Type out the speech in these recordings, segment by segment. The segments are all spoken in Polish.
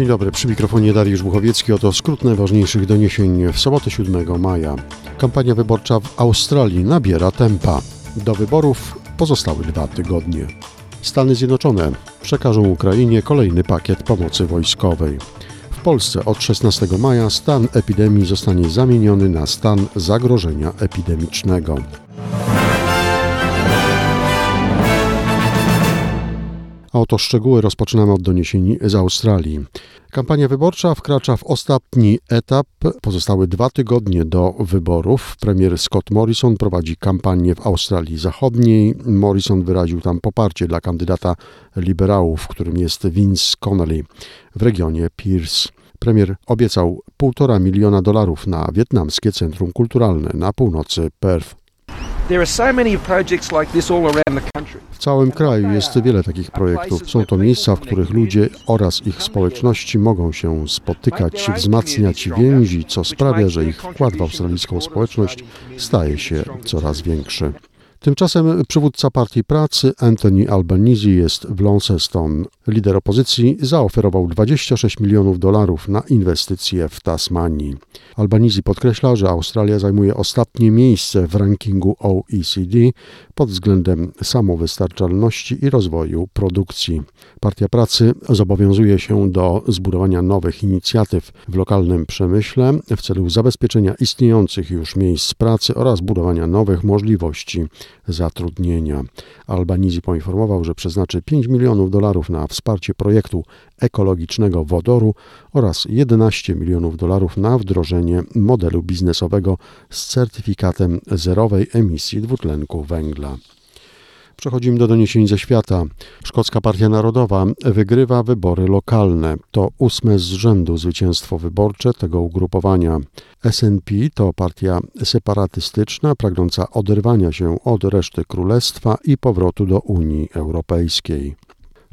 Dzień dobry, przy mikrofonie Dariusz Buchowiecki. Oto skrót najważniejszych doniesień w sobotę 7 maja. Kampania wyborcza w Australii nabiera tempa. Do wyborów pozostały dwa tygodnie. Stany Zjednoczone przekażą Ukrainie kolejny pakiet pomocy wojskowej. W Polsce od 16 maja stan epidemii zostanie zamieniony na stan zagrożenia epidemicznego. A oto szczegóły rozpoczynamy od doniesień z Australii. Kampania wyborcza wkracza w ostatni etap. Pozostały dwa tygodnie do wyborów. Premier Scott Morrison prowadzi kampanię w Australii Zachodniej. Morrison wyraził tam poparcie dla kandydata liberałów, którym jest Vince Connolly w regionie Pierce. Premier obiecał półtora miliona dolarów na wietnamskie centrum kulturalne na północy Perth. W całym kraju jest wiele takich projektów. Są to miejsca, w których ludzie oraz ich społeczności mogą się spotykać, wzmacniać więzi, co sprawia, że ich wkład w australijską społeczność staje się coraz większy. Tymczasem przywódca Partii Pracy Anthony Albanese jest w Launceston. Lider opozycji zaoferował 26 milionów dolarów na inwestycje w Tasmanii. Albanese podkreśla, że Australia zajmuje ostatnie miejsce w rankingu OECD pod względem samowystarczalności i rozwoju produkcji. Partia Pracy zobowiązuje się do zbudowania nowych inicjatyw w lokalnym przemyśle w celu zabezpieczenia istniejących już miejsc pracy oraz budowania nowych możliwości zatrudnienia. Albanizji poinformował, że przeznaczy 5 milionów dolarów na wsparcie projektu ekologicznego wodoru oraz 11 milionów dolarów na wdrożenie modelu biznesowego z certyfikatem zerowej emisji dwutlenku węgla. Przechodzimy do doniesień ze świata. Szkocka Partia Narodowa wygrywa wybory lokalne. To ósme z rzędu zwycięstwo wyborcze tego ugrupowania. SNP to partia separatystyczna, pragnąca oderwania się od reszty królestwa i powrotu do Unii Europejskiej.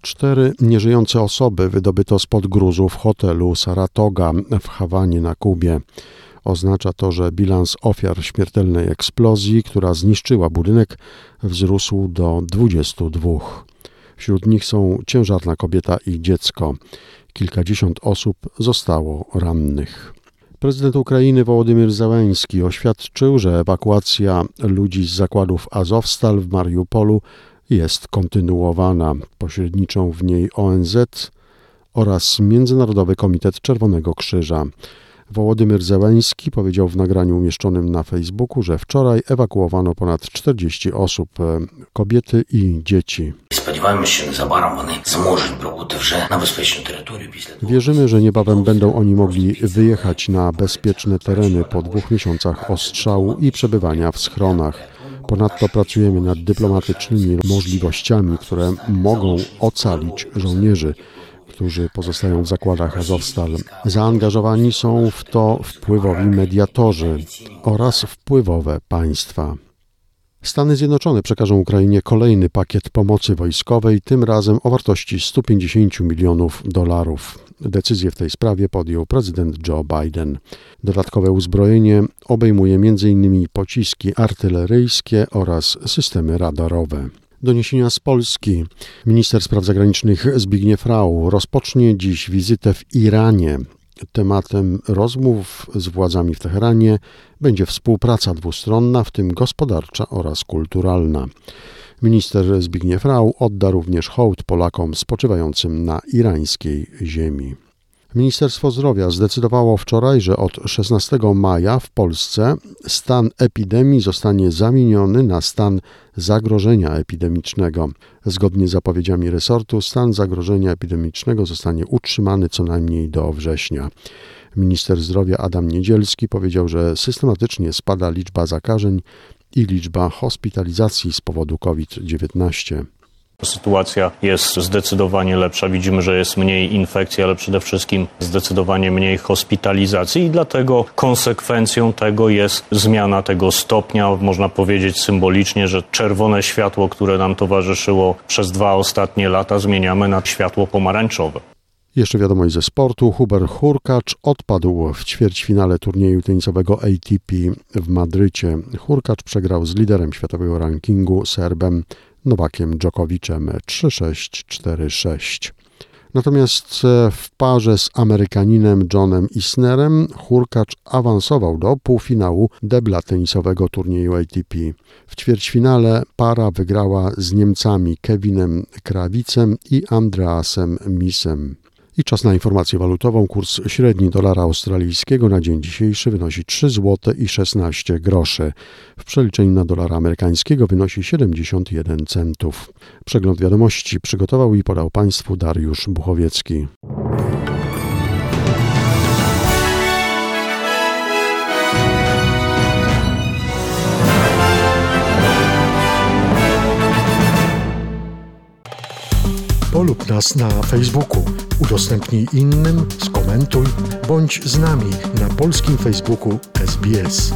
Cztery nieżyjące osoby wydobyto spod gruzu w hotelu Saratoga w Hawanie na Kubie. Oznacza to, że bilans ofiar śmiertelnej eksplozji, która zniszczyła budynek, wzrósł do 22. Wśród nich są ciężarna kobieta i dziecko. Kilkadziesiąt osób zostało rannych. Prezydent Ukrainy Wołodymyr Zełenski oświadczył, że ewakuacja ludzi z zakładów Azowstal w Mariupolu jest kontynuowana. Pośredniczą w niej ONZ oraz Międzynarodowy Komitet Czerwonego Krzyża. Wołodymyr Zełański powiedział w nagraniu umieszczonym na Facebooku, że wczoraj ewakuowano ponad 40 osób, e, kobiety i dzieci. Wierzymy, że niebawem będą oni mogli wyjechać na bezpieczne tereny po dwóch miesiącach ostrzału i przebywania w schronach. Ponadto pracujemy nad dyplomatycznymi możliwościami, które mogą ocalić żołnierzy którzy pozostają w zakładach Azowstal. Zaangażowani są w to wpływowi mediatorzy oraz wpływowe państwa. Stany Zjednoczone przekażą Ukrainie kolejny pakiet pomocy wojskowej, tym razem o wartości 150 milionów dolarów. Decyzję w tej sprawie podjął prezydent Joe Biden. Dodatkowe uzbrojenie obejmuje m.in. pociski artyleryjskie oraz systemy radarowe. Doniesienia z Polski. Minister spraw zagranicznych Zbigniew Rau rozpocznie dziś wizytę w Iranie. Tematem rozmów z władzami w Teheranie będzie współpraca dwustronna, w tym gospodarcza oraz kulturalna. Minister Zbigniew Rau odda również hołd Polakom spoczywającym na irańskiej ziemi. Ministerstwo Zdrowia zdecydowało wczoraj, że od 16 maja w Polsce stan epidemii zostanie zamieniony na stan zagrożenia epidemicznego. Zgodnie z zapowiedziami resortu, stan zagrożenia epidemicznego zostanie utrzymany co najmniej do września. Minister zdrowia Adam Niedzielski powiedział, że systematycznie spada liczba zakażeń i liczba hospitalizacji z powodu COVID-19. Sytuacja jest zdecydowanie lepsza. Widzimy, że jest mniej infekcji, ale przede wszystkim zdecydowanie mniej hospitalizacji i dlatego konsekwencją tego jest zmiana tego stopnia. Można powiedzieć symbolicznie, że czerwone światło, które nam towarzyszyło przez dwa ostatnie lata, zmieniamy na światło pomarańczowe. Jeszcze wiadomość ze sportu. Huber Hurkacz odpadł w ćwierćfinale turnieju tenisowego ATP w Madrycie. Hurkacz przegrał z liderem światowego rankingu Serbem Nowakiem Dżokowiczem 3-6-4-6. Natomiast w parze z Amerykaninem Johnem Isnerem Hurkacz awansował do półfinału debla tenisowego turnieju ATP. W ćwierćfinale para wygrała z Niemcami Kevinem Krawicem i Andreasem Misem. I czas na informację walutową. Kurs średni dolara australijskiego na dzień dzisiejszy wynosi 3 zł i 16 groszy. W przeliczeniu na dolara amerykańskiego wynosi 71 centów. Przegląd wiadomości przygotował i podał Państwu Dariusz Buchowiecki. Polub nas na Facebooku, udostępnij innym, skomentuj, bądź z nami na polskim Facebooku SBS.